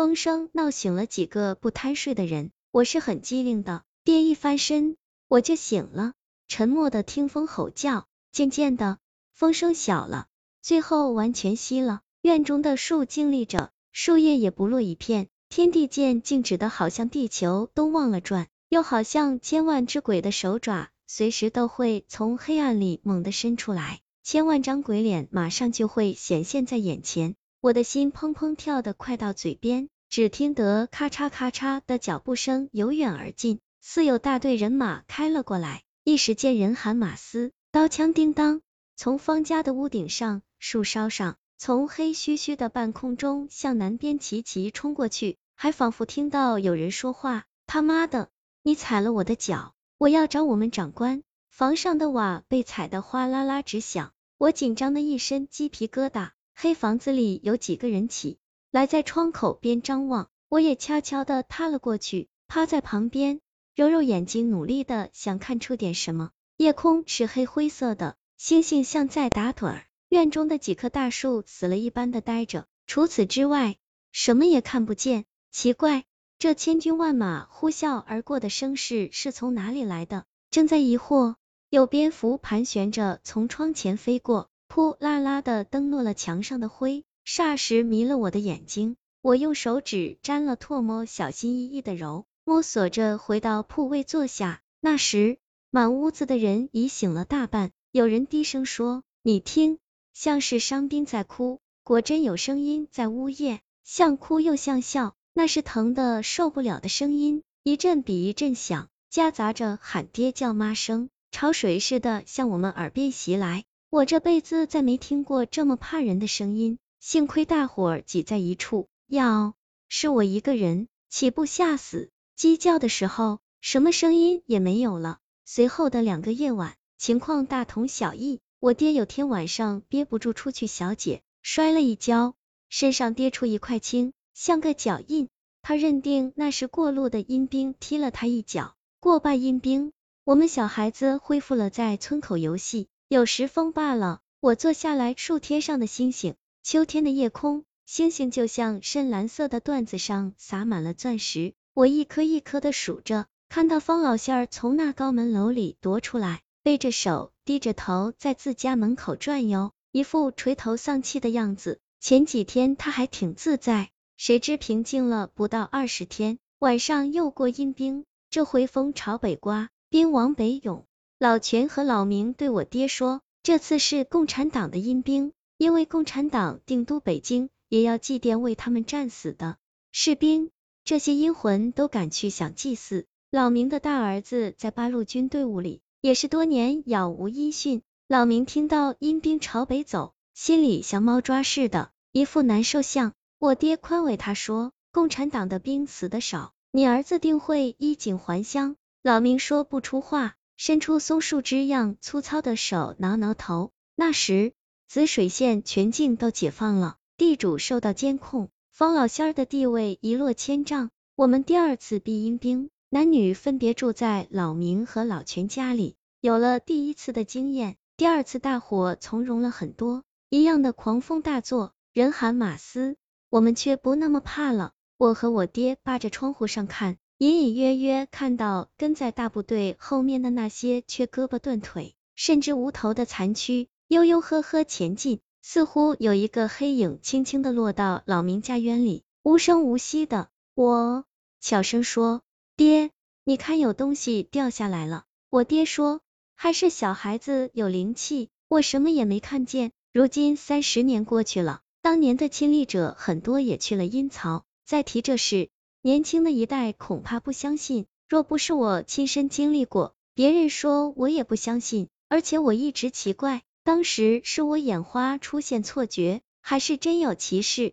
风声闹醒了几个不贪睡的人，我是很机灵的，爹一翻身我就醒了，沉默的听风吼叫，渐渐的风声小了，最后完全息了。院中的树静立着，树叶也不落一片，天地间静止的好像地球都忘了转，又好像千万只鬼的手爪，随时都会从黑暗里猛地伸出来。千万张鬼脸马上就会显现在眼前，我的心砰砰跳得快到嘴边，只听得咔嚓咔嚓的脚步声由远而近，似有大队人马开了过来。一时间人喊马嘶，刀枪叮当，从方家的屋顶上、树梢上，从黑黢黢的半空中向南边齐齐冲过去，还仿佛听到有人说话：“他妈的，你踩了我的脚，我要找我们长官。”房上的瓦被踩得哗啦啦直响，我紧张的一身鸡皮疙瘩。黑房子里有几个人起来在窗口边张望，我也悄悄的踏了过去，趴在旁边，揉揉眼睛，努力的想看出点什么。夜空是黑灰色的，星星像在打盹儿。院中的几棵大树死了一般的呆着，除此之外，什么也看不见。奇怪，这千军万马呼啸而过的声势是从哪里来的？正在疑惑。有蝙蝠盘旋着从窗前飞过，扑啦啦的蹬落了墙上的灰，霎时迷了我的眼睛。我用手指沾了唾沫，小心翼翼的揉，摸索着回到铺位坐下。那时，满屋子的人已醒了大半，有人低声说：“你听，像是伤兵在哭。”果真有声音在呜咽，像哭又像笑，那是疼的受不了的声音，一阵比一阵响，夹杂着喊爹叫妈声。潮水似的向我们耳边袭来，我这辈子再没听过这么怕人的声音。幸亏大伙儿挤在一处，要是我一个人，岂不吓死？鸡叫的时候，什么声音也没有了。随后的两个夜晚，情况大同小异。我爹有天晚上憋不住出去小解，摔了一跤，身上跌出一块青，像个脚印。他认定那是过路的阴兵踢了他一脚。过拜阴兵。我们小孩子恢复了在村口游戏，有时风罢了，我坐下来数天上的星星。秋天的夜空，星星就像深蓝色的缎子上撒满了钻石，我一颗一颗的数着。看到方老仙儿从那高门楼里踱出来，背着手，低着头在自家门口转悠，一副垂头丧气的样子。前几天他还挺自在，谁知平静了不到二十天，晚上又过阴兵，这回风朝北刮。兵往北涌，老全和老明对我爹说，这次是共产党的阴兵，因为共产党定都北京，也要祭奠为他们战死的士兵。这些阴魂都赶去想祭祀。老明的大儿子在八路军队伍里，也是多年杳无音讯。老明听到阴兵朝北走，心里像猫抓似的，一副难受相。我爹宽慰他说，共产党的兵死的少，你儿子定会衣锦还乡。老明说不出话，伸出松树枝样粗糙的手挠挠头。那时紫水县全境都解放了，地主受到监控，方老仙儿的地位一落千丈。我们第二次避阴兵，男女分别住在老明和老全家里。有了第一次的经验，第二次大火从容了很多。一样的狂风大作，人喊马嘶，我们却不那么怕了。我和我爹扒着窗户上看。隐隐约约看到跟在大部队后面的那些缺胳膊断腿，甚至无头的残躯，悠悠呵呵前进，似乎有一个黑影轻轻的落到老明家园里，无声无息的。我小声说：“爹，你看有东西掉下来了。”我爹说：“还是小孩子有灵气，我什么也没看见。”如今三十年过去了，当年的亲历者很多也去了阴曹，再提这事。年轻的一代恐怕不相信，若不是我亲身经历过，别人说我也不相信。而且我一直奇怪，当时是我眼花出现错觉，还是真有其事？